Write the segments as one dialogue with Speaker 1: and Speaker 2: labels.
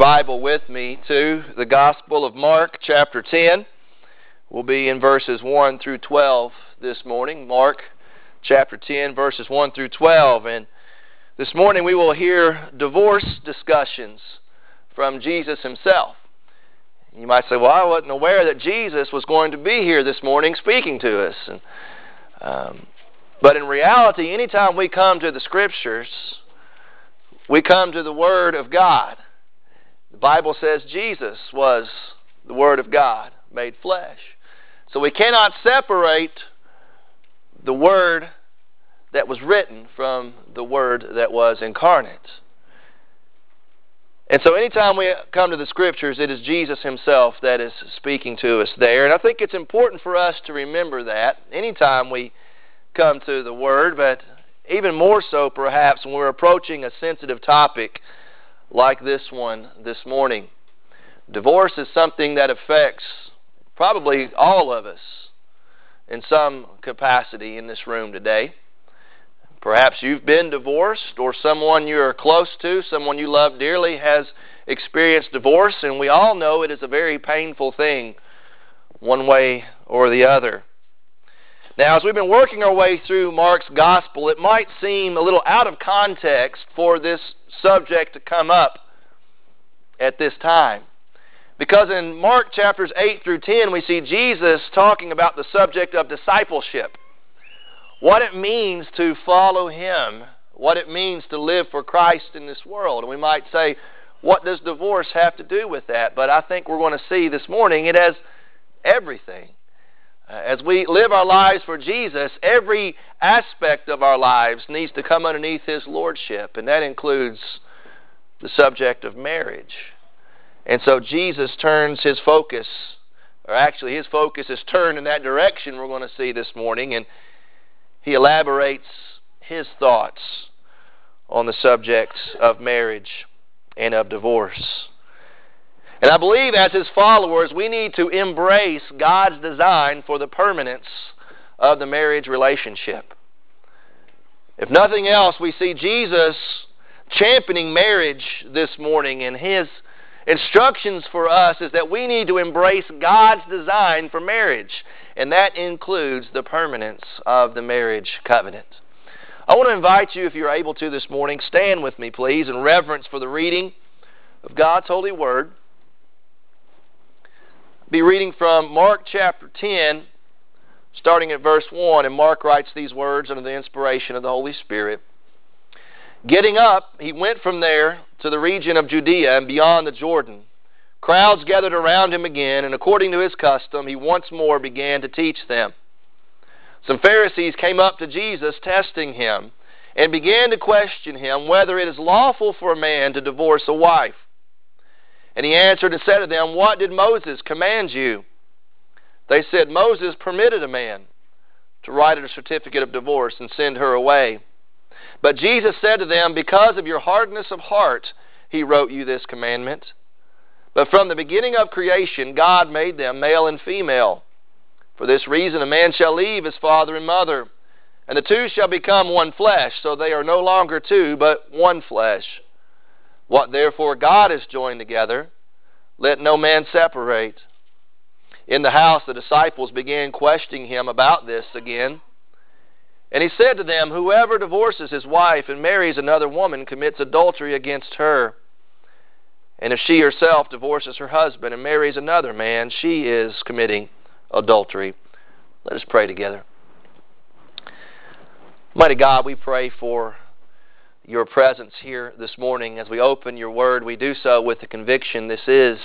Speaker 1: Bible with me to the Gospel of Mark, chapter 10. We'll be in verses 1 through 12 this morning. Mark, chapter 10, verses 1 through 12. And this morning we will hear divorce discussions from Jesus himself. You might say, well, I wasn't aware that Jesus was going to be here this morning speaking to us. And, um, but in reality, anytime we come to the Scriptures, we come to the Word of God. The Bible says Jesus was the Word of God made flesh. So we cannot separate the Word that was written from the Word that was incarnate. And so anytime we come to the Scriptures, it is Jesus Himself that is speaking to us there. And I think it's important for us to remember that anytime we come to the Word, but even more so perhaps when we're approaching a sensitive topic like this one this morning. Divorce is something that affects probably all of us in some capacity in this room today. Perhaps you've been divorced, or someone you're close to, someone you love dearly, has experienced divorce, and we all know it is a very painful thing, one way or the other. Now, as we've been working our way through Mark's gospel, it might seem a little out of context for this subject to come up at this time. Because in Mark chapters 8 through 10, we see Jesus talking about the subject of discipleship. What it means to follow Him, what it means to live for Christ in this world. And we might say, what does divorce have to do with that? But I think we're going to see this morning it has everything. Uh, as we live our lives for Jesus, every aspect of our lives needs to come underneath His Lordship, and that includes the subject of marriage. And so Jesus turns His focus, or actually His focus is turned in that direction we're going to see this morning, and He elaborates His thoughts on the subjects of marriage and of divorce. And I believe as His followers, we need to embrace God's design for the permanence of the marriage relationship. If nothing else, we see Jesus championing marriage this morning, and His instructions for us is that we need to embrace God's design for marriage, and that includes the permanence of the marriage covenant. I want to invite you, if you're able to this morning, stand with me, please, in reverence for the reading of God's holy word be reading from Mark chapter 10, starting at verse 1. And Mark writes these words under the inspiration of the Holy Spirit. Getting up, he went from there to the region of Judea and beyond the Jordan. Crowds gathered around him again, and according to his custom, he once more began to teach them. Some Pharisees came up to Jesus, testing him, and began to question him whether it is lawful for a man to divorce a wife. And he answered and said to them, What did Moses command you? They said, Moses permitted a man to write a certificate of divorce and send her away. But Jesus said to them, Because of your hardness of heart, he wrote you this commandment. But from the beginning of creation, God made them male and female. For this reason, a man shall leave his father and mother, and the two shall become one flesh, so they are no longer two, but one flesh. What therefore God has joined together, let no man separate. In the house, the disciples began questioning him about this again. And he said to them, Whoever divorces his wife and marries another woman commits adultery against her. And if she herself divorces her husband and marries another man, she is committing adultery. Let us pray together. Mighty God, we pray for your presence here this morning. As we open your word, we do so with the conviction this is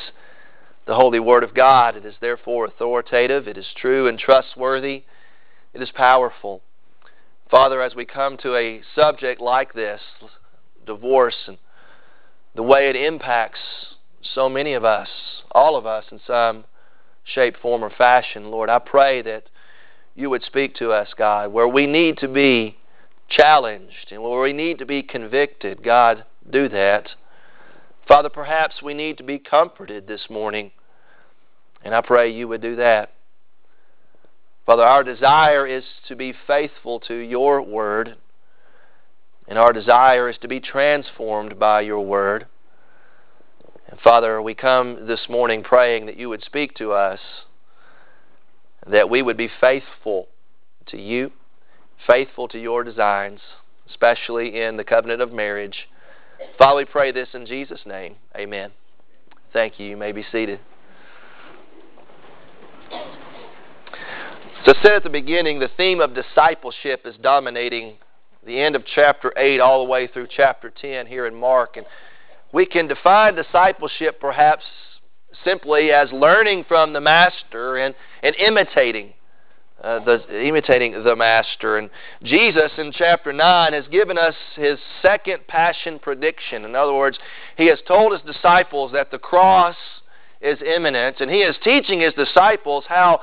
Speaker 1: the holy word of God. It is therefore authoritative, it is true and trustworthy, it is powerful. Father, as we come to a subject like this, divorce, and the way it impacts so many of us, all of us in some shape, form, or fashion, Lord, I pray that you would speak to us, God, where we need to be challenged and where we need to be convicted, God, do that. Father, perhaps we need to be comforted this morning, and I pray you would do that. Father, our desire is to be faithful to your word, and our desire is to be transformed by your word. And Father, we come this morning praying that you would speak to us, that we would be faithful to you, faithful to your designs, especially in the covenant of marriage. Father, we pray this in Jesus' name. Amen. Thank you. You may be seated. So, said at the beginning, the theme of discipleship is dominating the end of chapter 8 all the way through chapter 10 here in Mark. And we can define discipleship perhaps simply as learning from the Master and, and imitating. Uh, the, imitating the Master. And Jesus in chapter 9 has given us his second passion prediction. In other words, he has told his disciples that the cross is imminent, and he is teaching his disciples how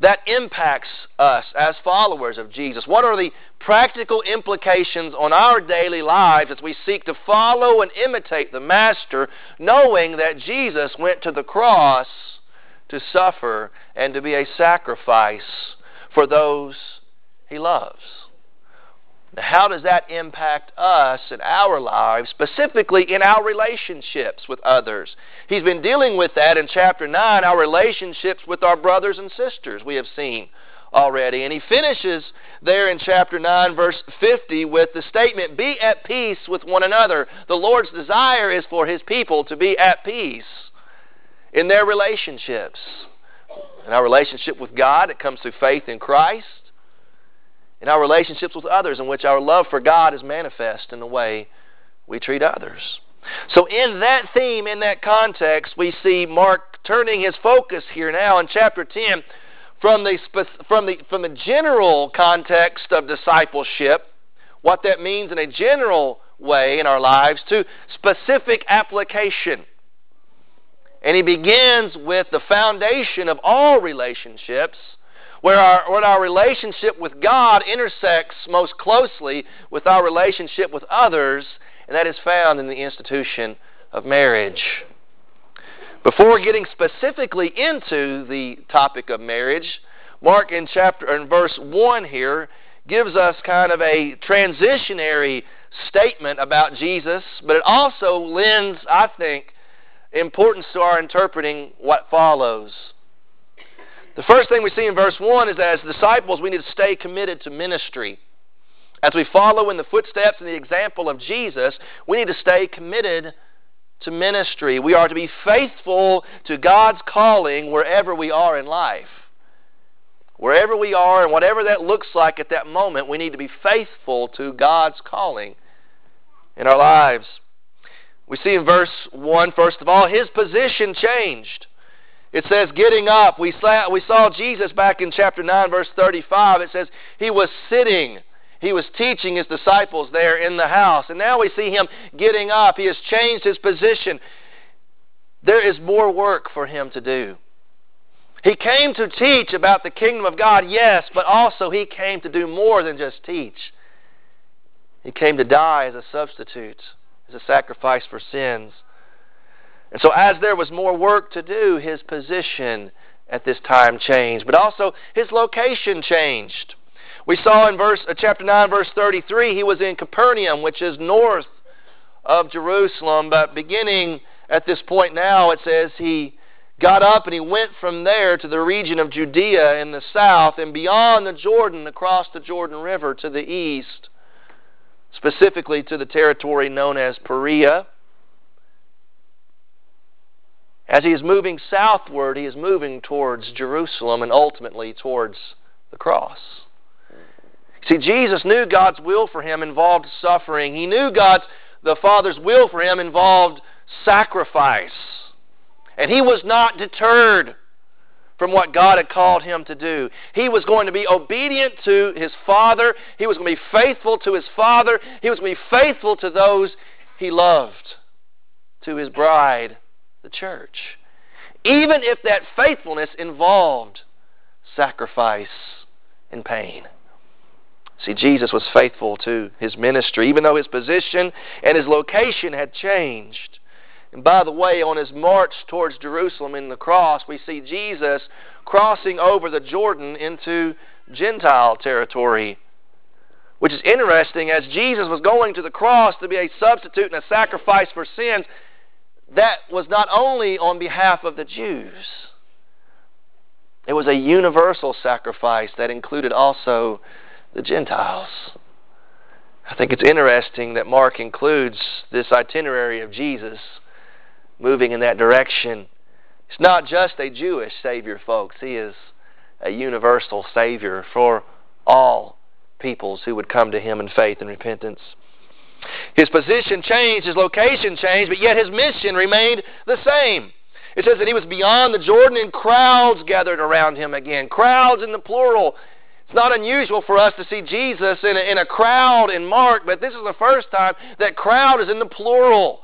Speaker 1: that impacts us as followers of Jesus? What are the practical implications on our daily lives as we seek to follow and imitate the Master, knowing that Jesus went to the cross to suffer and to be a sacrifice for those he loves? Now, how does that impact us in our lives, specifically in our relationships with others? He's been dealing with that in chapter 9, our relationships with our brothers and sisters, we have seen already. And he finishes there in chapter 9, verse 50, with the statement Be at peace with one another. The Lord's desire is for his people to be at peace in their relationships. In our relationship with God, it comes through faith in Christ in our relationships with others, in which our love for God is manifest in the way we treat others. So, in that theme, in that context, we see Mark turning his focus here now in chapter 10 from the, from the, from the general context of discipleship, what that means in a general way in our lives, to specific application. And he begins with the foundation of all relationships where our, where our relationship with God intersects most closely with our relationship with others, and that is found in the institution of marriage. Before getting specifically into the topic of marriage, Mark in chapter in verse 1 here gives us kind of a transitionary statement about Jesus, but it also lends, I think, importance to our interpreting what follows. The first thing we see in verse 1 is that as disciples, we need to stay committed to ministry. As we follow in the footsteps and the example of Jesus, we need to stay committed to ministry. We are to be faithful to God's calling wherever we are in life. Wherever we are and whatever that looks like at that moment, we need to be faithful to God's calling in our lives. We see in verse 1, first of all, his position changed. It says, getting up. We saw, we saw Jesus back in chapter 9, verse 35. It says, he was sitting. He was teaching his disciples there in the house. And now we see him getting up. He has changed his position. There is more work for him to do. He came to teach about the kingdom of God, yes, but also he came to do more than just teach. He came to die as a substitute, as a sacrifice for sins. And so, as there was more work to do, his position at this time changed, but also his location changed. We saw in verse uh, chapter 9 verse 33 he was in Capernaum which is north of Jerusalem but beginning at this point now it says he got up and he went from there to the region of Judea in the south and beyond the Jordan across the Jordan River to the east specifically to the territory known as Perea as he is moving southward, he is moving towards Jerusalem and ultimately towards the cross. See, Jesus knew God's will for him involved suffering. He knew God's the Father's will for him involved sacrifice. And he was not deterred from what God had called him to do. He was going to be obedient to his Father. He was going to be faithful to his Father. He was going to be faithful to those he loved, to his bride, the church. Even if that faithfulness involved sacrifice and pain. See, Jesus was faithful to his ministry, even though his position and his location had changed. And by the way, on his march towards Jerusalem in the cross, we see Jesus crossing over the Jordan into Gentile territory. Which is interesting, as Jesus was going to the cross to be a substitute and a sacrifice for sins, that was not only on behalf of the Jews, it was a universal sacrifice that included also the Gentiles. I think it's interesting that Mark includes this itinerary of Jesus moving in that direction. It's not just a Jewish Savior, folks. He is a universal Savior for all peoples who would come to Him in faith and repentance. His position changed, his location changed, but yet his mission remained the same. It says that he was beyond the Jordan and crowds gathered around him again. Crowds in the plural. It's not unusual for us to see Jesus in a, in a crowd in Mark, but this is the first time that crowd is in the plural.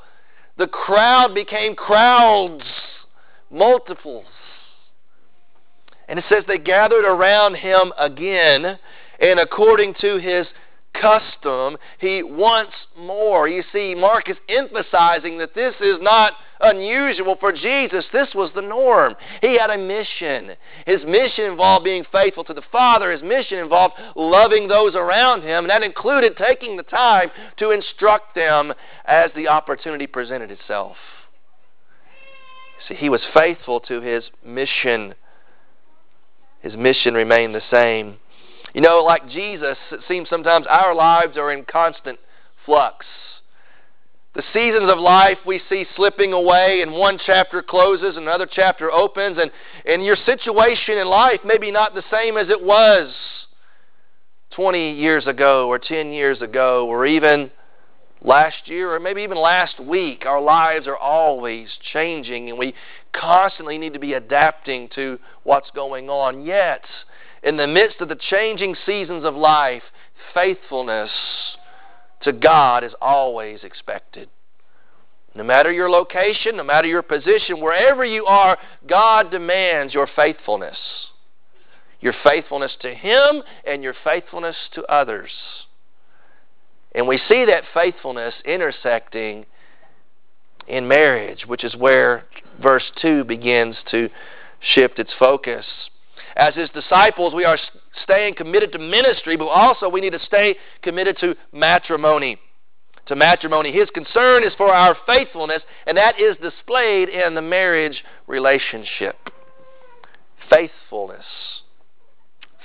Speaker 1: The crowd became crowds, multiples. And it says they gathered around him again, and according to his custom, he once more. You see, Mark is emphasizing that this is not unusual for Jesus. This was the norm. He had a mission. His mission involved being faithful to the Father. His mission involved loving those around him, and that included taking the time to instruct them as the opportunity presented itself. See, he was faithful to his mission. His mission remained the same. You know, like Jesus, it seems sometimes our lives are in constant flux. The seasons of life we see slipping away, and one chapter closes, and another chapter opens, and, and your situation in life may be not the same as it was 20 years ago, or 10 years ago, or even last year, or maybe even last week. Our lives are always changing, and we constantly need to be adapting to what's going on. Yet, in the midst of the changing seasons of life, faithfulness to God is always expected. No matter your location, no matter your position, wherever you are, God demands your faithfulness. Your faithfulness to Him and your faithfulness to others. And we see that faithfulness intersecting in marriage, which is where verse 2 begins to shift its focus as his disciples, we are staying committed to ministry, but also we need to stay committed to matrimony. To matrimony. His concern is for our faithfulness, and that is displayed in the marriage relationship. Faithfulness.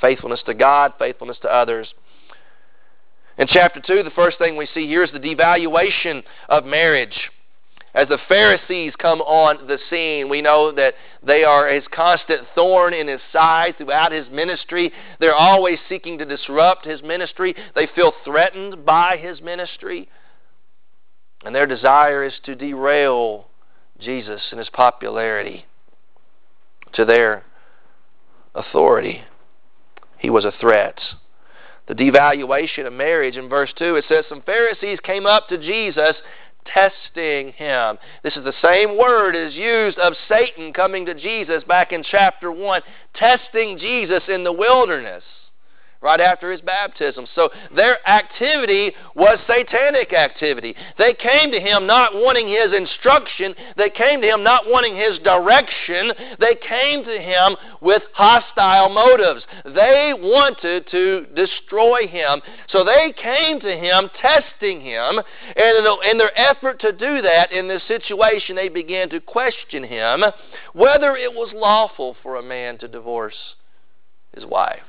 Speaker 1: Faithfulness to God, faithfulness to others. In chapter 2, the first thing we see here is the devaluation of marriage. As the Pharisees come on the scene, we know that they are his constant thorn in his side throughout his ministry. They're always seeking to disrupt his ministry. They feel threatened by his ministry. And their desire is to derail Jesus and his popularity to their authority. He was a threat. The devaluation of marriage in verse 2, it says, Some Pharisees came up to Jesus testing him. This is the same word as used of Satan coming to Jesus back in chapter 1, testing Jesus in the wilderness right after his baptism. So their activity was satanic activity. They came to him not wanting his instruction, they came to him not wanting his direction, they came to him with hostile motives. They wanted to destroy him. So they came to him testing him, and in their effort to do that in this situation, they began to question him whether it was lawful for a man to divorce his wife.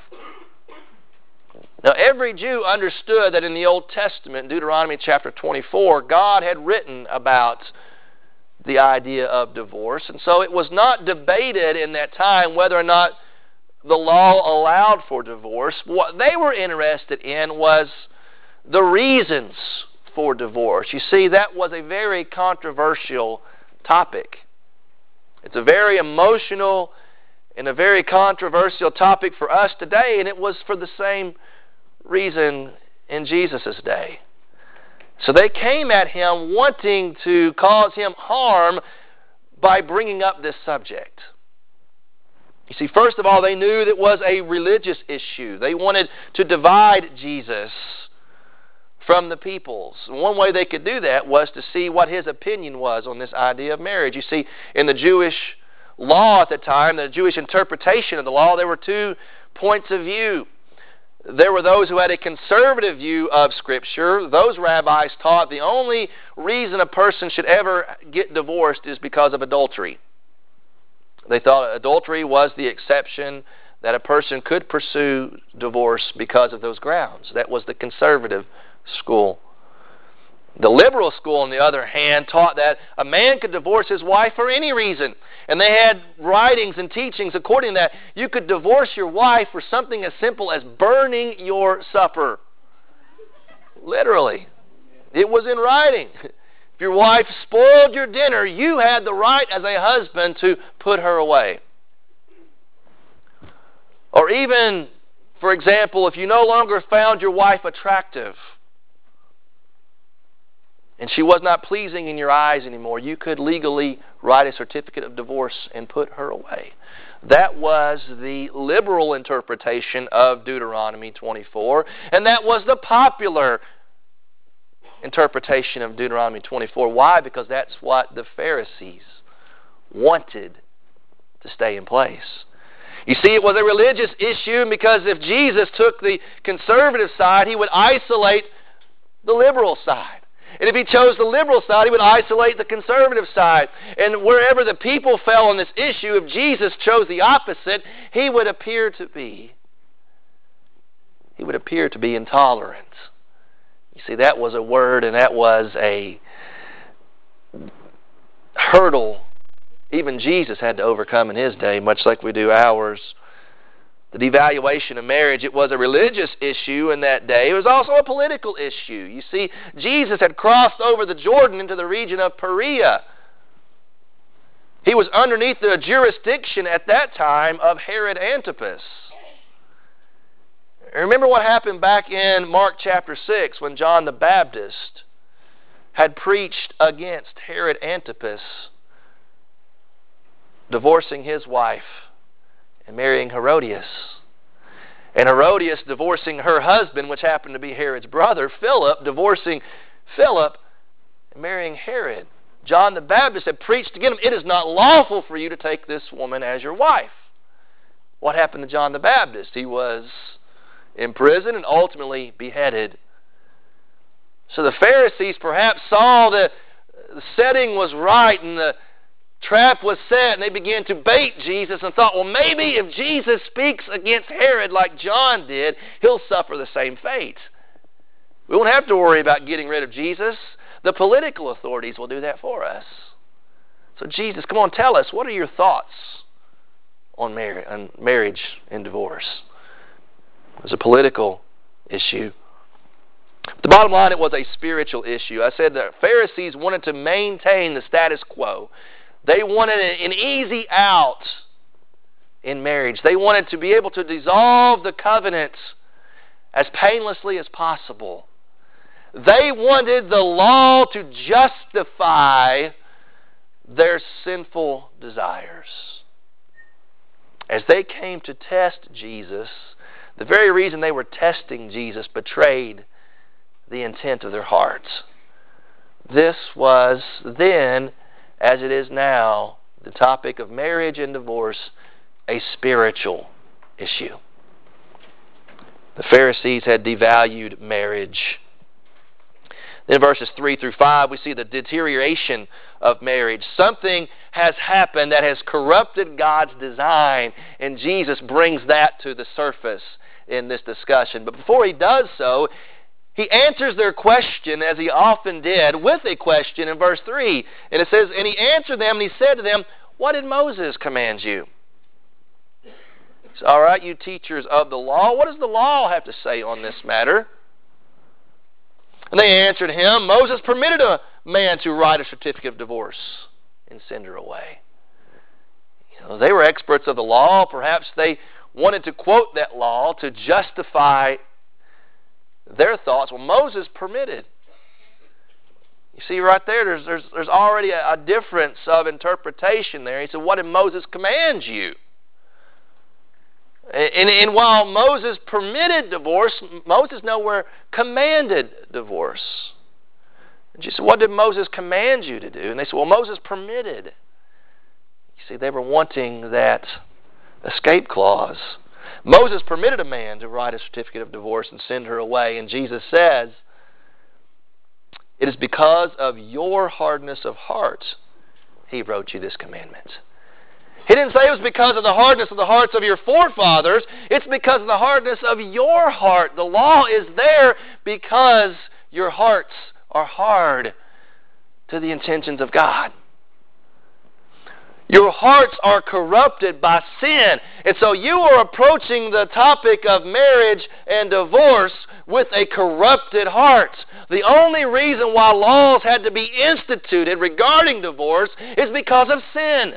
Speaker 1: Now, every Jew understood that in the Old Testament, Deuteronomy chapter 24, God had written about the idea of divorce. And so it was not debated in that time whether or not the law allowed for divorce. What they were interested in was the reasons for divorce. You see, that was a very controversial topic. It's a very emotional and a very controversial topic for us today, and it was for the same reason in Jesus' day. So they came at him wanting to cause him harm by bringing up this subject. You see, first of all, they knew that it was a religious issue. They wanted to divide Jesus from the peoples. One way they could do that was to see what his opinion was on this idea of marriage. You see, in the Jewish law at the time, the Jewish interpretation of the law, there were two points of view. There were those who had a conservative view of Scripture. Those rabbis taught the only reason a person should ever get divorced is because of adultery. They thought adultery was the exception that a person could pursue divorce because of those grounds. That was the conservative school. The liberal school, on the other hand, taught that a man could divorce his wife for any reason. And they had writings and teachings according to that. You could divorce your wife for something as simple as burning your supper. Literally. It was in writing. If your wife spoiled your dinner, you had the right as a husband to put her away. Or even, for example, if you no longer found your wife attractive, and she was not pleasing in your eyes anymore, you could legally write a certificate of divorce and put her away. That was the liberal interpretation of Deuteronomy 24, and that was the popular interpretation of Deuteronomy 24. Why? Because that's what the Pharisees wanted to stay in place. You see, it was a religious issue because if Jesus took the conservative side, he would isolate the liberal side. And if he chose the liberal side, he would isolate the conservative side. And wherever the people fell on this issue, if Jesus chose the opposite, he would appear to be he would appear to be intolerant. You see, that was a word and that was a hurdle even Jesus had to overcome in his day, much like we do ours the devaluation of marriage, it was a religious issue in that day. It was also a political issue. You see, Jesus had crossed over the Jordan into the region of Perea. He was underneath the jurisdiction at that time of Herod Antipas. Remember what happened back in Mark chapter 6 when John the Baptist had preached against Herod Antipas divorcing his wife and marrying Herodias. And Herodias divorcing her husband, which happened to be Herod's brother, Philip, divorcing Philip and marrying Herod. John the Baptist had preached against him, It is not lawful for you to take this woman as your wife. What happened to John the Baptist? He was imprisoned and ultimately beheaded. So the Pharisees perhaps saw that the setting was right and the trap was set and they began to bait Jesus and thought, well, maybe if Jesus speaks against Herod like John did, he'll suffer the same fate. We won't have to worry about getting rid of Jesus. The political authorities will do that for us. So, Jesus, come on, tell us, what are your thoughts on, mar- on marriage and divorce? It was a political issue. The bottom line, it was a spiritual issue. I said the Pharisees wanted to maintain the status quo. They wanted an easy out in marriage. They wanted to be able to dissolve the covenants as painlessly as possible. They wanted the law to justify their sinful desires. As they came to test Jesus, the very reason they were testing Jesus betrayed the intent of their hearts. This was then as it is now, the topic of marriage and divorce a spiritual issue. The Pharisees had devalued marriage. Then verses 3 through 5, we see the deterioration of marriage. Something has happened that has corrupted God's design, and Jesus brings that to the surface in this discussion. But before he does so, he answers their question, as he often did, with a question in verse 3. And it says, And he answered them, and he said to them, What did Moses command you? All right, you teachers of the law, what does the law have to say on this matter? And they answered him, Moses permitted a man to write a certificate of divorce and send her away. You know, they were experts of the law. Perhaps they wanted to quote that law to justify their thoughts. Well, Moses permitted. You see right there, there's, there's, there's already a, a difference of interpretation there. He said, What did Moses command you? And, and, while Moses permitted divorce, Moses nowhere commanded divorce. And you said, What did Moses command you to do? And they said, Well, Moses permitted. You see, they were wanting that escape clause. Moses permitted a man to write a certificate of divorce and send her away, and Jesus says, It is because of your hardness of heart he wrote you this commandment. He didn't say it was because of the hardness of the hearts of your forefathers. It's because of the hardness of your heart. The law is there because your hearts are hard to the intentions of God. Your hearts are corrupted by sin. And so you are approaching the topic of marriage and divorce with a corrupted heart. The only reason why laws had to be instituted regarding divorce is because of sin.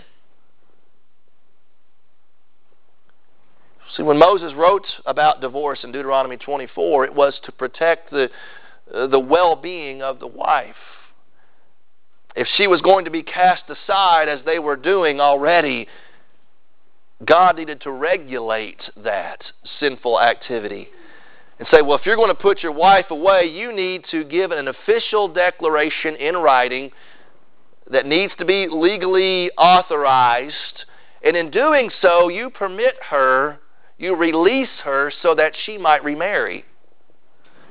Speaker 1: See, when Moses wrote about divorce in Deuteronomy 24, it was to protect the, uh, the well being of the wife if she was going to be cast aside as they were doing already, God needed to regulate that sinful activity and say, well, if you're going to put your wife away, you need to give an official declaration in writing that needs to be legally authorized. And in doing so, you permit her, you release her so that she might remarry.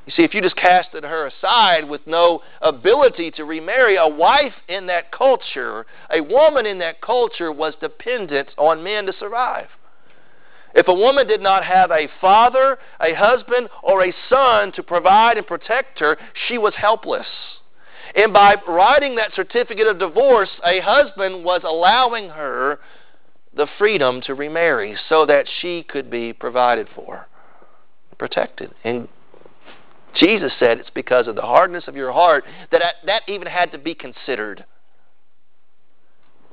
Speaker 1: You see, if you just casted her aside with no ability to remarry, a wife in that culture, a woman in that culture was dependent on men to survive. If a woman did not have a father, a husband, or a son to provide and protect her, she was helpless. And by writing that certificate of divorce, a husband was allowing her the freedom to remarry so that she could be provided for, protected. And Jesus said it's because of the hardness of your heart that that even had to be considered.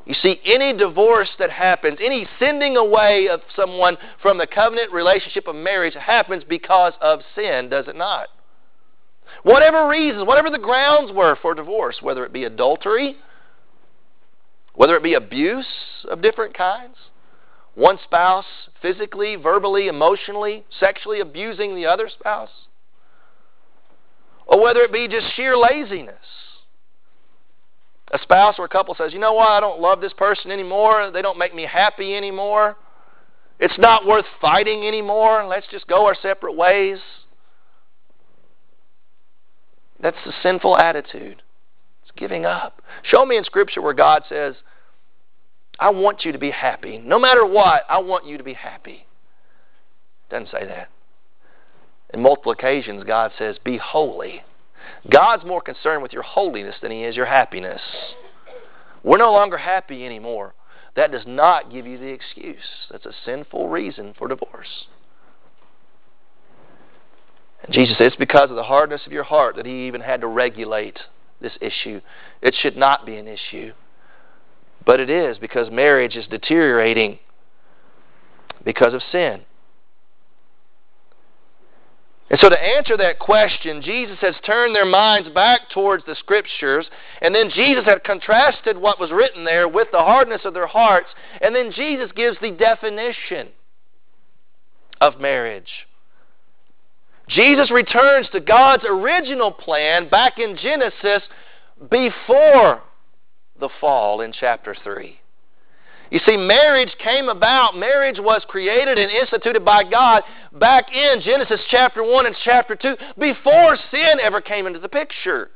Speaker 1: You see, any divorce that happens, any sending away of someone from the covenant relationship of marriage happens because of sin, does it not? Whatever reasons, whatever the grounds were for divorce, whether it be adultery, whether it be abuse of different kinds, one spouse physically, verbally, emotionally, sexually abusing the other spouse, or whether it be just sheer laziness. A spouse or a couple says, You know what? I don't love this person anymore. They don't make me happy anymore. It's not worth fighting anymore. Let's just go our separate ways. That's the sinful attitude. It's giving up. Show me in Scripture where God says, I want you to be happy. No matter what, I want you to be happy. Doesn't say that. In multiple occasions, God says, Be holy. God's more concerned with your holiness than He is your happiness. We're no longer happy anymore. That does not give you the excuse. That's a sinful reason for divorce. And Jesus says it's because of the hardness of your heart that He even had to regulate this issue. It should not be an issue. But it is because marriage is deteriorating because of sin. And so, to answer that question, Jesus has turned their minds back towards the Scriptures, and then Jesus had contrasted what was written there with the hardness of their hearts, and then Jesus gives the definition of marriage. Jesus returns to God's original plan back in Genesis before the fall in chapter 3. You see, marriage came about, marriage was created and instituted by God back in Genesis chapter 1 and chapter 2 before sin ever came into the picture.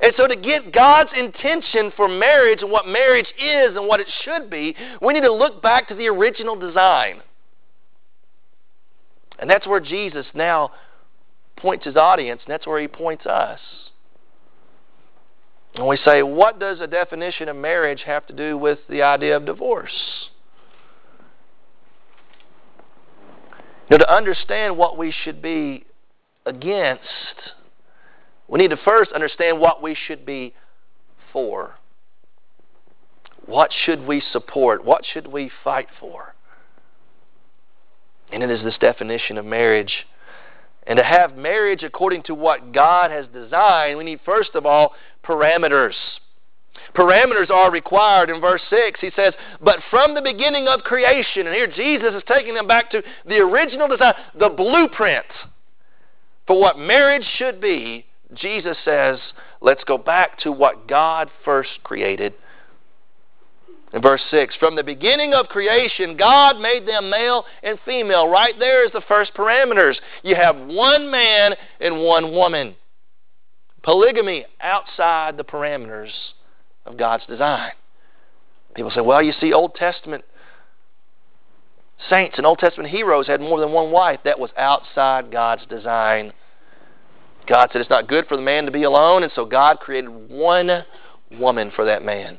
Speaker 1: And so, to get God's intention for marriage and what marriage is and what it should be, we need to look back to the original design. And that's where Jesus now points his audience, and that's where he points us. And we say, what does a definition of marriage have to do with the idea of divorce? Now, to understand what we should be against, we need to first understand what we should be for. What should we support? What should we fight for? And it is this definition of marriage and to have marriage according to what God has designed, we need first of all parameters. Parameters are required in verse 6. He says, But from the beginning of creation, and here Jesus is taking them back to the original design, the blueprint for what marriage should be. Jesus says, Let's go back to what God first created. In verse 6, from the beginning of creation, God made them male and female. Right there is the first parameters. You have one man and one woman. Polygamy outside the parameters of God's design. People say, well, you see, Old Testament saints and Old Testament heroes had more than one wife. That was outside God's design. God said it's not good for the man to be alone, and so God created one woman for that man.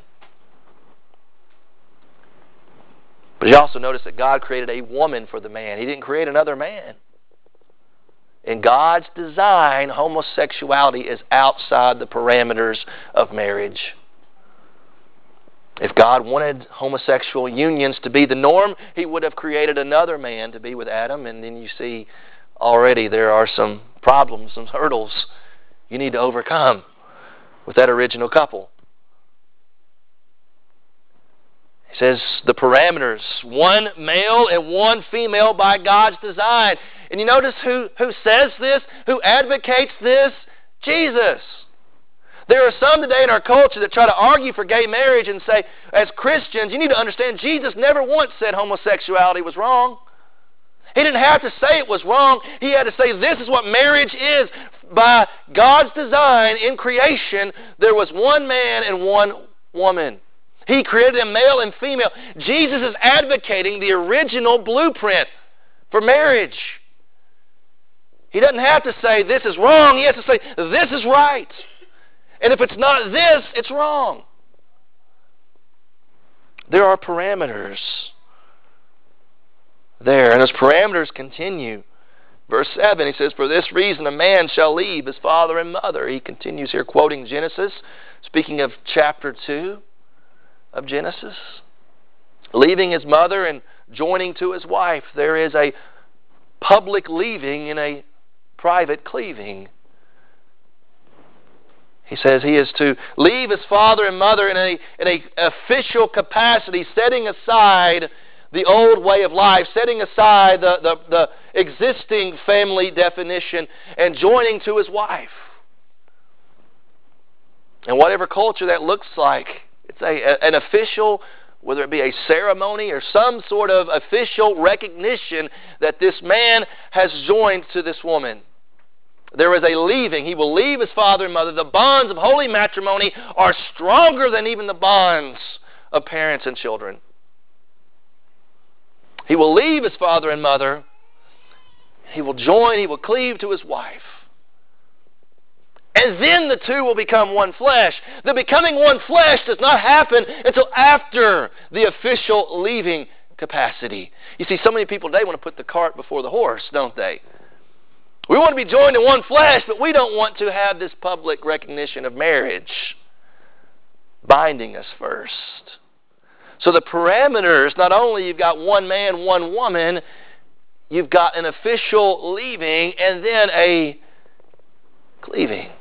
Speaker 1: But you also notice that God created a woman for the man. He didn't create another man. In God's design, homosexuality is outside the parameters of marriage. If God wanted homosexual unions to be the norm, He would have created another man to be with Adam, and then you see already there are some problems, some hurdles you need to overcome with that original couple. He says the parameters one male and one female by God's design. And you notice who, who says this, who advocates this? Jesus. There are some today in our culture that try to argue for gay marriage and say, as Christians, you need to understand Jesus never once said homosexuality was wrong. He didn't have to say it was wrong. He had to say, this is what marriage is. By God's design in creation, there was one man and one woman. He created them male and female. Jesus is advocating the original blueprint for marriage. He doesn't have to say, this is wrong. He has to say, this is right. And if it's not this, it's wrong. There are parameters there. And those parameters continue. Verse 7, he says, For this reason a man shall leave his father and mother. He continues here quoting Genesis, speaking of chapter 2 of Genesis. Leaving his mother and joining to his wife. There is a public leaving and a private cleaving. He says he is to leave his father and mother in a in a official capacity, setting aside the old way of life, setting aside the, the, the existing family definition, and joining to his wife. And whatever culture that looks like, it's a, an official, whether it be a ceremony or some sort of official recognition that this man has joined to this woman. There is a leaving. He will leave his father and mother. The bonds of holy matrimony are stronger than even the bonds of parents and children. He will leave his father and mother. He will join, he will cleave to his wife. And then the two will become one flesh. The becoming one flesh does not happen until after the official leaving capacity. You see, so many people today want to put the cart before the horse, don't they? We want to be joined in one flesh, but we don't want to have this public recognition of marriage binding us first. So the parameters, not only you've got one man, one woman, you've got an official leaving and then a cleaving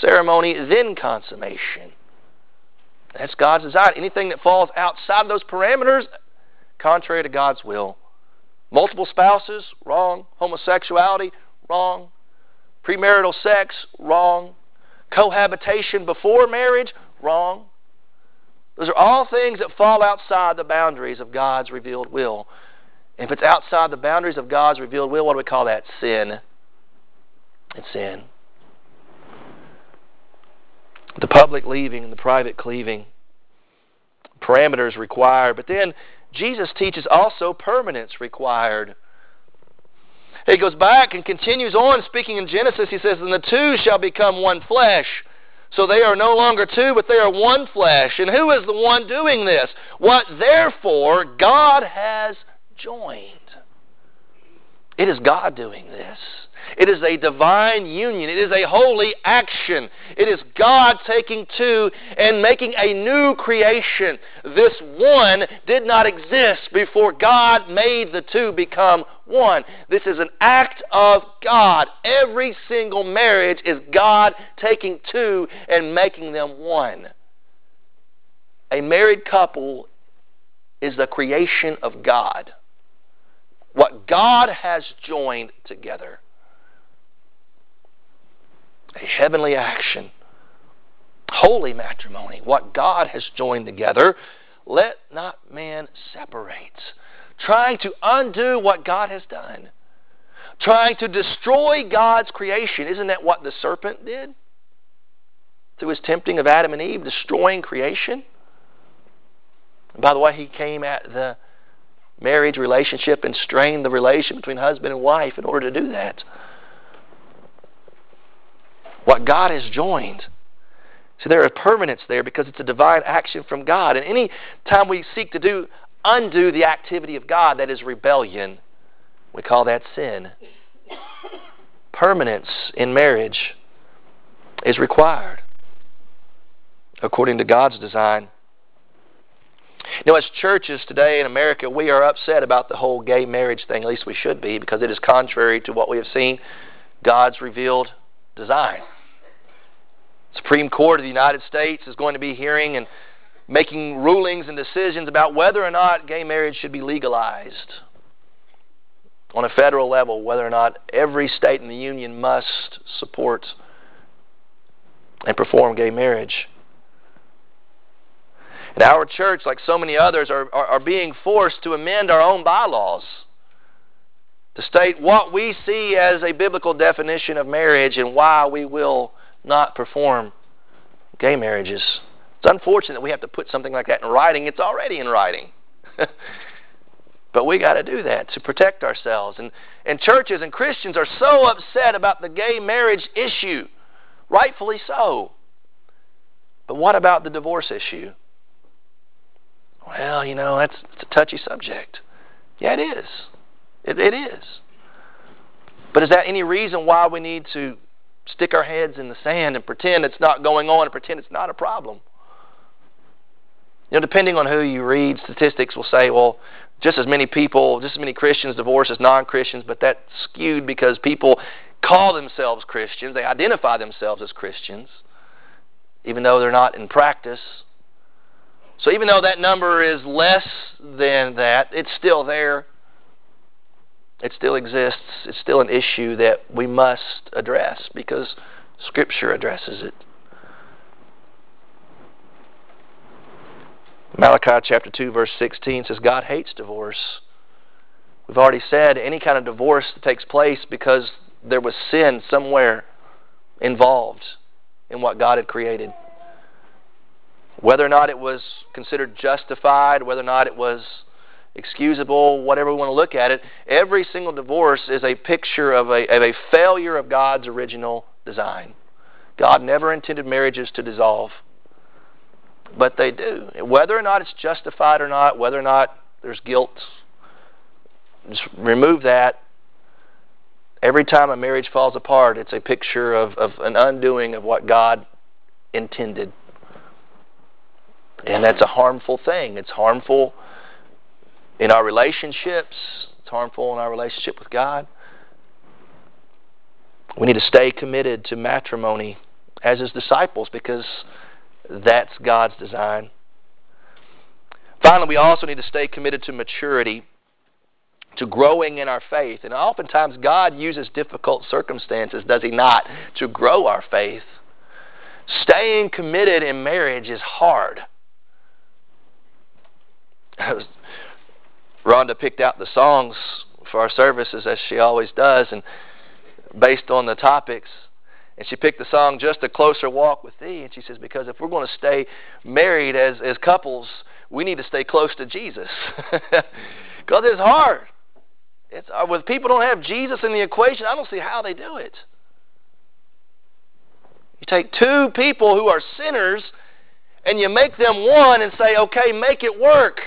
Speaker 1: ceremony, then consummation. That's God's design. Anything that falls outside those parameters, contrary to God's will. Multiple spouses, wrong. Homosexuality, wrong. Premarital sex, wrong. Cohabitation before marriage, wrong. Those are all things that fall outside the boundaries of God's revealed will. if it's outside the boundaries of God's revealed will, what do we call that? Sin. It's sin. The public leaving and the private cleaving. Parameters required. But then Jesus teaches also permanence required. He goes back and continues on speaking in Genesis. He says, And the two shall become one flesh. So they are no longer two, but they are one flesh. And who is the one doing this? What therefore God has joined. It is God doing this. It is a divine union. It is a holy action. It is God taking two and making a new creation. This one did not exist before God made the two become one. This is an act of God. Every single marriage is God taking two and making them one. A married couple is the creation of God. What God has joined together a heavenly action. Holy matrimony, what God has joined together, let not man separate. Trying to undo what God has done. Trying to destroy God's creation. Isn't that what the serpent did? Through his tempting of Adam and Eve, destroying creation. And by the way, he came at the marriage relationship and strained the relation between husband and wife in order to do that. What God has joined. See, there is permanence there because it's a divine action from God. And any time we seek to do undo the activity of God, that is rebellion. We call that sin. Permanence in marriage is required according to God's design. You know, as churches today in America, we are upset about the whole gay marriage thing. At least we should be, because it is contrary to what we have seen God's revealed design. Supreme Court of the United States is going to be hearing and making rulings and decisions about whether or not gay marriage should be legalized on a federal level, whether or not every state in the union must support and perform gay marriage. And our church, like so many others, are, are, are being forced to amend our own bylaws to state what we see as a biblical definition of marriage and why we will not perform gay marriages. It's unfortunate that we have to put something like that in writing. It's already in writing. but we got to do that to protect ourselves. And, and churches and Christians are so upset about the gay marriage issue, rightfully so. But what about the divorce issue? Well, you know, that's it's a touchy subject. Yeah, it is. It, it is. But is that any reason why we need to stick our heads in the sand and pretend it's not going on and pretend it's not a problem? You know, depending on who you read, statistics will say, well, just as many people, just as many Christians divorce as non Christians, but that's skewed because people call themselves Christians. They identify themselves as Christians, even though they're not in practice. So even though that number is less than that, it's still there. It still exists. It's still an issue that we must address because Scripture addresses it. Malachi chapter 2, verse 16 says, God hates divorce. We've already said any kind of divorce that takes place because there was sin somewhere involved in what God had created. Whether or not it was considered justified, whether or not it was excusable, whatever we want to look at it, every single divorce is a picture of a, of a failure of God's original design. God never intended marriages to dissolve, but they do. Whether or not it's justified or not, whether or not there's guilt, just remove that. Every time a marriage falls apart, it's a picture of, of an undoing of what God intended. And that's a harmful thing. It's harmful in our relationships, it's harmful in our relationship with God. We need to stay committed to matrimony as his disciples because that's God's design. Finally, we also need to stay committed to maturity, to growing in our faith. And oftentimes, God uses difficult circumstances, does He not, to grow our faith. Staying committed in marriage is hard. Rhonda picked out the songs for our services as she always does, and based on the topics. And she picked the song "Just a Closer Walk with Thee," and she says because if we're going to stay married as as couples, we need to stay close to Jesus, because it's hard. It's uh, when people don't have Jesus in the equation, I don't see how they do it. You take two people who are sinners and you make them one and say, okay, make it work.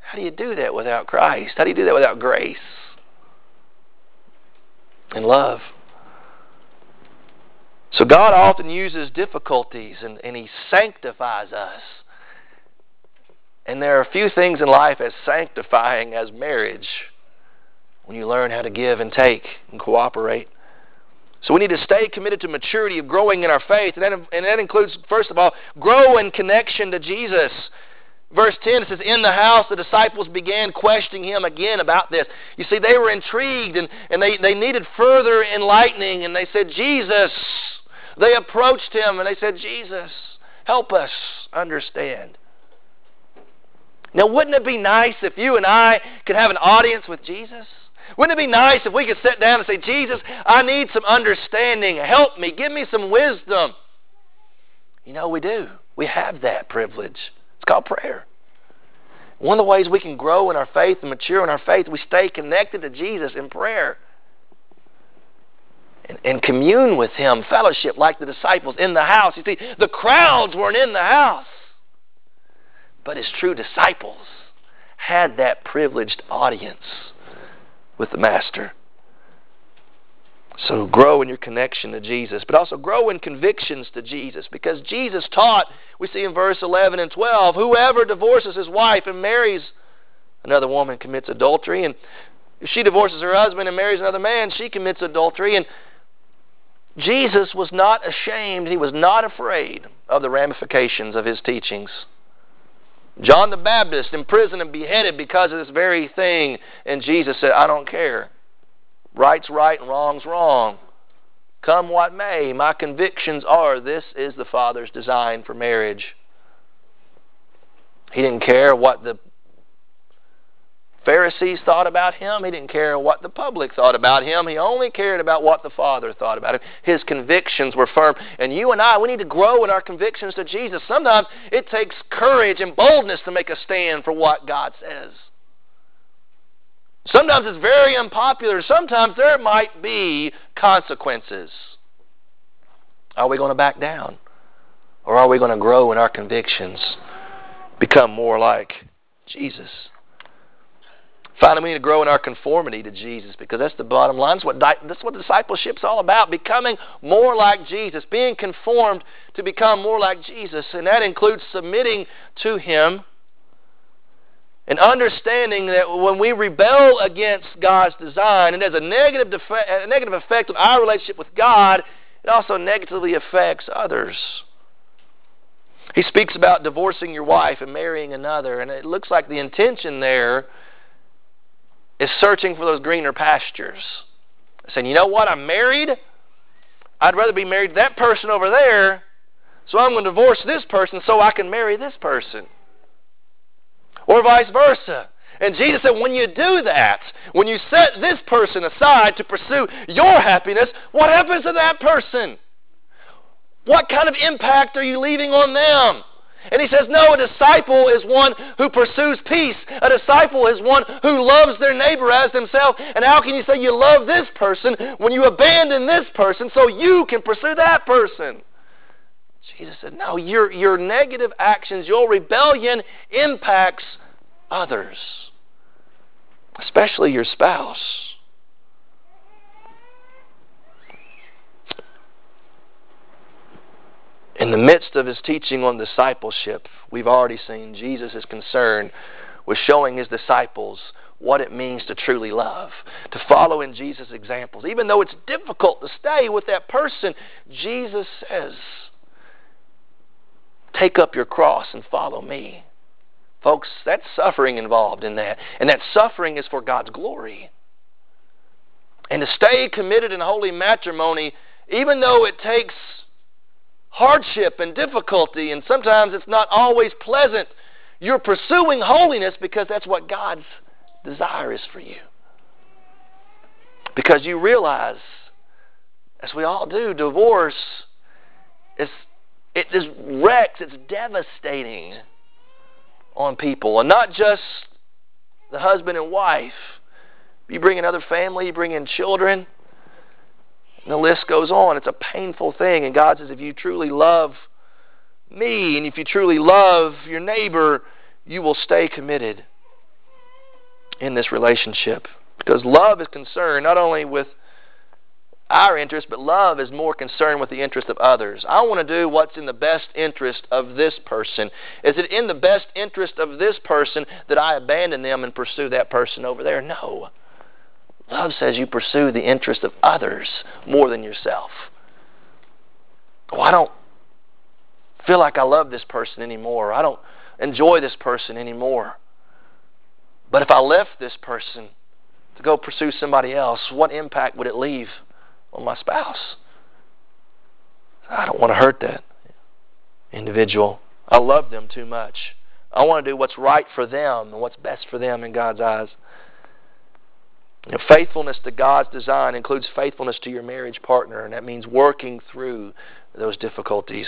Speaker 1: How do you do that without Christ? How do you do that without grace and love? So God often uses difficulties and, and He sanctifies us. And there are a few things in life as sanctifying as marriage when you learn how to give and take and cooperate. So we need to stay committed to maturity of growing in our faith. And that, and that includes, first of all, grow in connection to Jesus. Verse 10 it says, In the house the disciples began questioning him again about this. You see, they were intrigued and, and they, they needed further enlightening, and they said, Jesus. They approached him and they said, Jesus, help us understand. Now, wouldn't it be nice if you and I could have an audience with Jesus? Wouldn't it be nice if we could sit down and say, Jesus, I need some understanding. Help me. Give me some wisdom. You know, we do. We have that privilege. It's called prayer. One of the ways we can grow in our faith and mature in our faith, we stay connected to Jesus in prayer and, and commune with Him, fellowship like the disciples in the house. You see, the crowds weren't in the house, but His true disciples had that privileged audience with the Master. So grow in your connection to Jesus, but also grow in convictions to Jesus because Jesus taught, we see in verse 11 and 12, whoever divorces his wife and marries another woman commits adultery. And if she divorces her husband and marries another man, she commits adultery. And Jesus was not ashamed, he was not afraid of the ramifications of his teachings. John the Baptist imprisoned and beheaded because of this very thing, and Jesus said, I don't care. Right's right and wrong's wrong. Come what may, my convictions are this is the Father's design for marriage. He didn't care what the Pharisees thought about him. He didn't care what the public thought about him. He only cared about what the Father thought about him. His convictions were firm. And you and I, we need to grow in our convictions to Jesus. Sometimes it takes courage and boldness to make a stand for what God says. Sometimes it's very unpopular. Sometimes there might be consequences. Are we going to back down? Or are we going to grow in our convictions? Become more like Jesus? Finally, we need to grow in our conformity to Jesus because that's the bottom line. That's what, that's what discipleship's all about. Becoming more like Jesus, being conformed to become more like Jesus. And that includes submitting to Him and understanding that when we rebel against God's design, it has a negative, defe- a negative effect on our relationship with God, it also negatively affects others. He speaks about divorcing your wife and marrying another, and it looks like the intention there is searching for those greener pastures. Saying, you know what, I'm married. I'd rather be married to that person over there, so I'm going to divorce this person so I can marry this person. Or vice versa. And Jesus said, when you do that, when you set this person aside to pursue your happiness, what happens to that person? What kind of impact are you leaving on them? And he says, No, a disciple is one who pursues peace. A disciple is one who loves their neighbor as themselves. And how can you say you love this person when you abandon this person so you can pursue that person? Jesus said, No, your, your negative actions, your rebellion impacts others, especially your spouse. In the midst of his teaching on discipleship, we've already seen Jesus is concerned with showing his disciples what it means to truly love, to follow in Jesus' examples. Even though it's difficult to stay with that person, Jesus says, Take up your cross and follow me. Folks, that's suffering involved in that. And that suffering is for God's glory. And to stay committed in holy matrimony, even though it takes hardship and difficulty, and sometimes it's not always pleasant. You're pursuing holiness because that's what God's desire is for you. Because you realize, as we all do, divorce is it wrecks, it's devastating on people. And not just the husband and wife. You bring another family, you bring in children, and the list goes on. It's a painful thing. And God says, if you truly love me and if you truly love your neighbor, you will stay committed in this relationship. Because love is concerned not only with our interest, but love is more concerned with the interest of others. I want to do what's in the best interest of this person. Is it in the best interest of this person that I abandon them and pursue that person over there? No. Love says you pursue the interest of others more than yourself. Oh, I don't feel like I love this person anymore. I don't enjoy this person anymore. But if I left this person to go pursue somebody else, what impact would it leave on my spouse? I don't want to hurt that individual. I love them too much. I want to do what's right for them and what's best for them in God's eyes. Faithfulness to God's design includes faithfulness to your marriage partner, and that means working through those difficulties.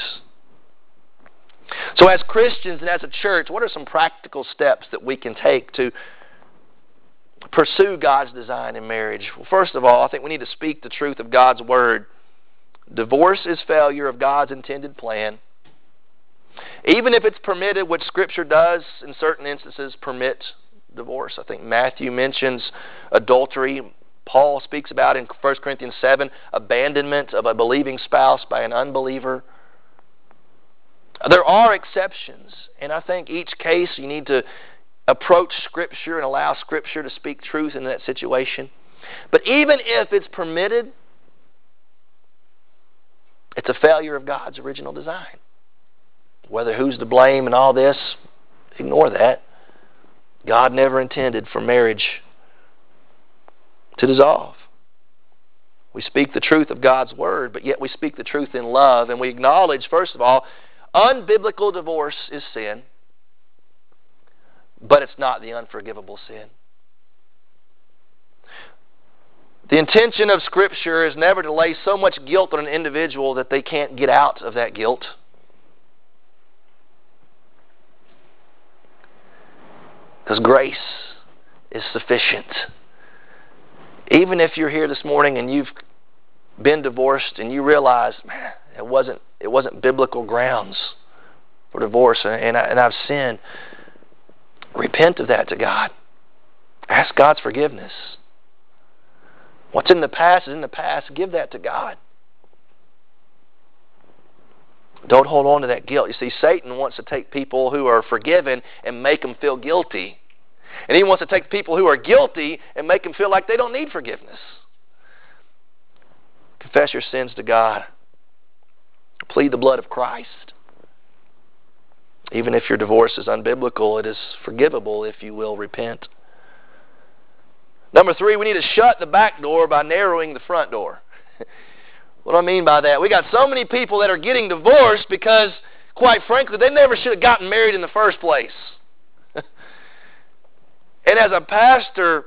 Speaker 1: So, as Christians and as a church, what are some practical steps that we can take to pursue God's design in marriage? Well, first of all, I think we need to speak the truth of God's Word. Divorce is failure of God's intended plan. Even if it's permitted, which Scripture does in certain instances permit divorce. I think Matthew mentions adultery. Paul speaks about in 1 Corinthians 7 abandonment of a believing spouse by an unbeliever. There are exceptions, and I think each case you need to approach Scripture and allow Scripture to speak truth in that situation. But even if it's permitted, it's a failure of God's original design. Whether who's to blame and all this, ignore that. God never intended for marriage to dissolve. We speak the truth of God's Word, but yet we speak the truth in love, and we acknowledge, first of all, unbiblical divorce is sin, but it's not the unforgivable sin. The intention of Scripture is never to lay so much guilt on an individual that they can't get out of that guilt. Because grace is sufficient. Even if you're here this morning and you've been divorced and you realize, man, it wasn't it wasn't biblical grounds for divorce and, I, and I've sinned, repent of that to God. Ask God's forgiveness. What's in the past is in the past. Give that to God. Don't hold on to that guilt. You see, Satan wants to take people who are forgiven and make them feel guilty. And he wants to take people who are guilty and make them feel like they don't need forgiveness. Confess your sins to God. Plead the blood of Christ. Even if your divorce is unbiblical, it is forgivable if you will repent. Number three, we need to shut the back door by narrowing the front door. what do I mean by that? We got so many people that are getting divorced because, quite frankly, they never should have gotten married in the first place. and as a pastor,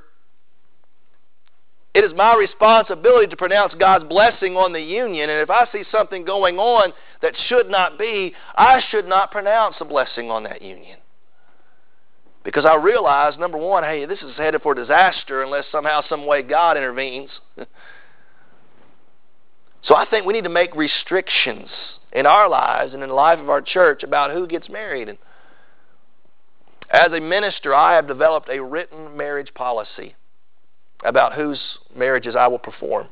Speaker 1: it is my responsibility to pronounce God's blessing on the union. And if I see something going on that should not be, I should not pronounce a blessing on that union. Because I realize, number one, hey, this is headed for disaster unless somehow, some way God intervenes. so I think we need to make restrictions in our lives and in the life of our church about who gets married. And as a minister, I have developed a written marriage policy about whose marriages I will perform.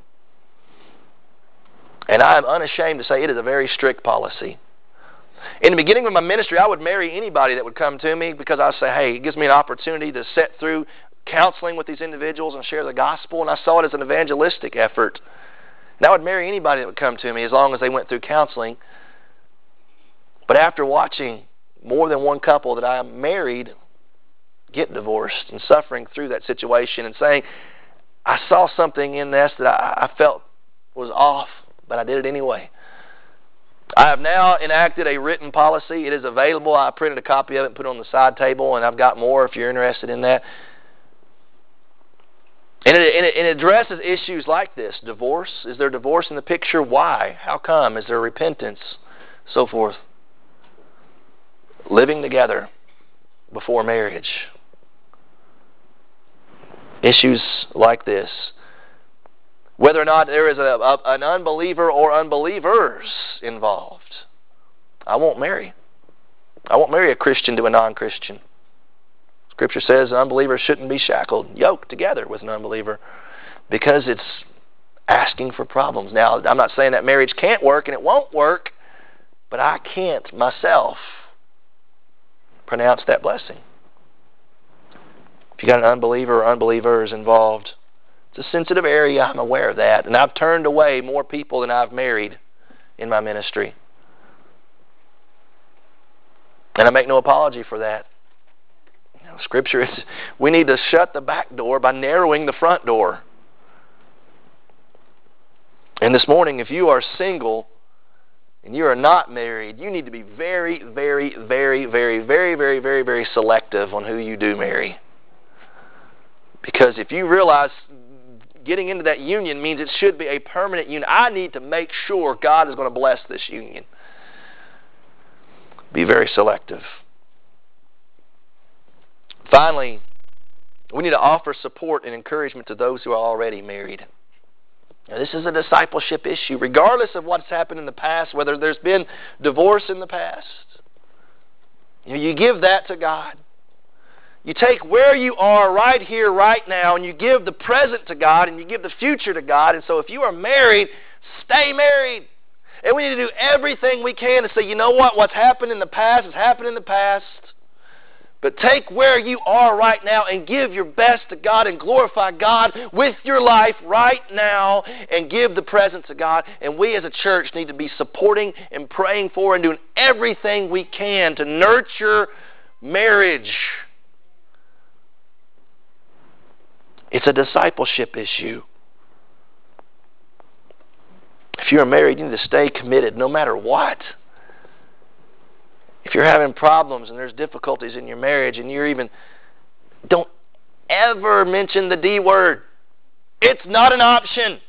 Speaker 1: And I am unashamed to say it is a very strict policy. In the beginning of my ministry, I would marry anybody that would come to me because I say, hey, it gives me an opportunity to set through counseling with these individuals and share the gospel, and I saw it as an evangelistic effort. And I would marry anybody that would come to me as long as they went through counseling. But after watching more than one couple that I married get divorced and suffering through that situation and saying, I saw something in this that I, I felt was off, but I did it anyway. I have now enacted a written policy. It is available. I printed a copy of it and put it on the side table, and I've got more if you're interested in that. And it, and, it, and it, addresses issues like this divorce. Is there divorce in the picture? Why? How come? Is there repentance? So forth. Living together before marriage. Issues like this whether or not there is a, a, an unbeliever or unbelievers involved. I won't marry. I won't marry a Christian to a non Christian. Scripture says an unbeliever shouldn't be shackled, yoked together with an unbeliever because it's asking for problems. Now, I'm not saying that marriage can't work and it won't work, but I can't myself pronounce that blessing. If you've got an unbeliever or unbelievers involved, it's a sensitive area. I'm aware of that. And I've turned away more people than I've married in my ministry. And I make no apology for that. Scripture is we need to shut the back door by narrowing the front door. And this morning, if you are single and you are not married, you need to be very, very, very, very, very, very, very, very selective on who you do marry. Because if you realize getting into that union means it should be a permanent union, I need to make sure God is going to bless this union. Be very selective. Finally, we need to offer support and encouragement to those who are already married. Now, this is a discipleship issue, regardless of what's happened in the past, whether there's been divorce in the past. You, know, you give that to God. You take where you are right here, right now, and you give the present to God and you give the future to God. And so if you are married, stay married. And we need to do everything we can to say, you know what? What's happened in the past has happened in the past. But take where you are right now and give your best to God and glorify God with your life right now and give the presence of God. And we as a church need to be supporting and praying for and doing everything we can to nurture marriage. It's a discipleship issue. If you're married, you need to stay committed no matter what. If you're having problems and there's difficulties in your marriage and you're even, don't ever mention the D word. It's not an option.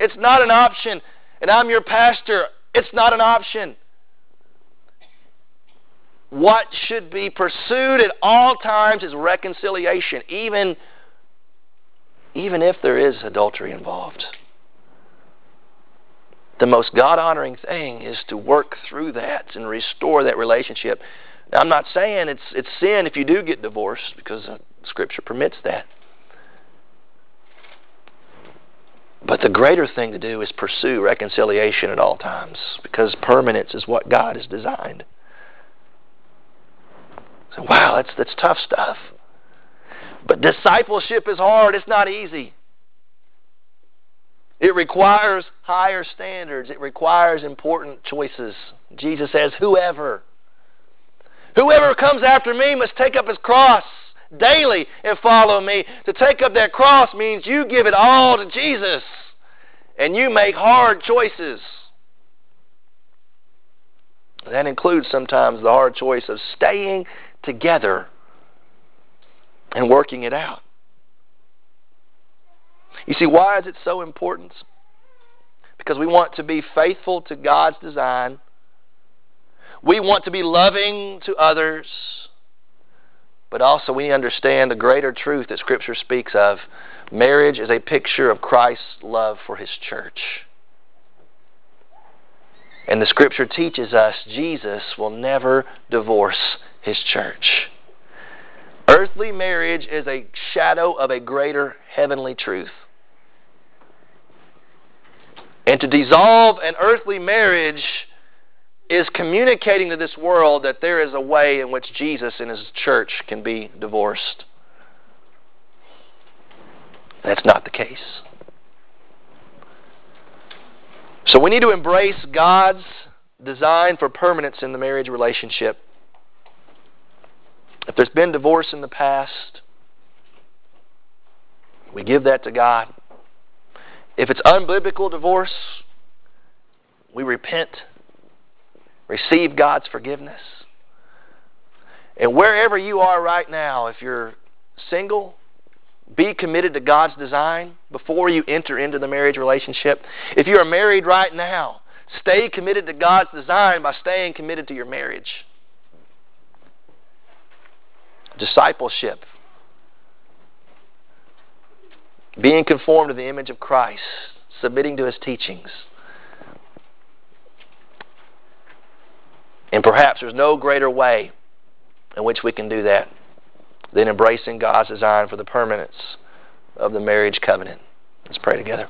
Speaker 1: It's not an option. And I'm your pastor. It's not an option. What should be pursued at all times is reconciliation, even, even if there is adultery involved the most God honoring thing is to work through that and restore that relationship. Now, I'm not saying it's it's sin if you do get divorced because Scripture permits that. But the greater thing to do is pursue reconciliation at all times because permanence is what God has designed. So, wow, that's that's tough stuff. But discipleship is hard. It's not easy. It requires higher standards. It requires important choices. Jesus says, Whoever, whoever comes after me must take up his cross daily and follow me. To take up that cross means you give it all to Jesus and you make hard choices. That includes sometimes the hard choice of staying together and working it out. You see, why is it so important? Because we want to be faithful to God's design. We want to be loving to others. But also, we understand the greater truth that Scripture speaks of. Marriage is a picture of Christ's love for His church. And the Scripture teaches us Jesus will never divorce His church. Earthly marriage is a shadow of a greater heavenly truth. And to dissolve an earthly marriage is communicating to this world that there is a way in which Jesus and his church can be divorced. That's not the case. So we need to embrace God's design for permanence in the marriage relationship. If there's been divorce in the past, we give that to God. If it's unbiblical divorce, we repent, receive God's forgiveness. And wherever you are right now, if you're single, be committed to God's design before you enter into the marriage relationship. If you are married right now, stay committed to God's design by staying committed to your marriage. Discipleship being conformed to the image of Christ, submitting to his teachings. And perhaps there's no greater way in which we can do that than embracing God's design for the permanence of the marriage covenant. Let's pray together.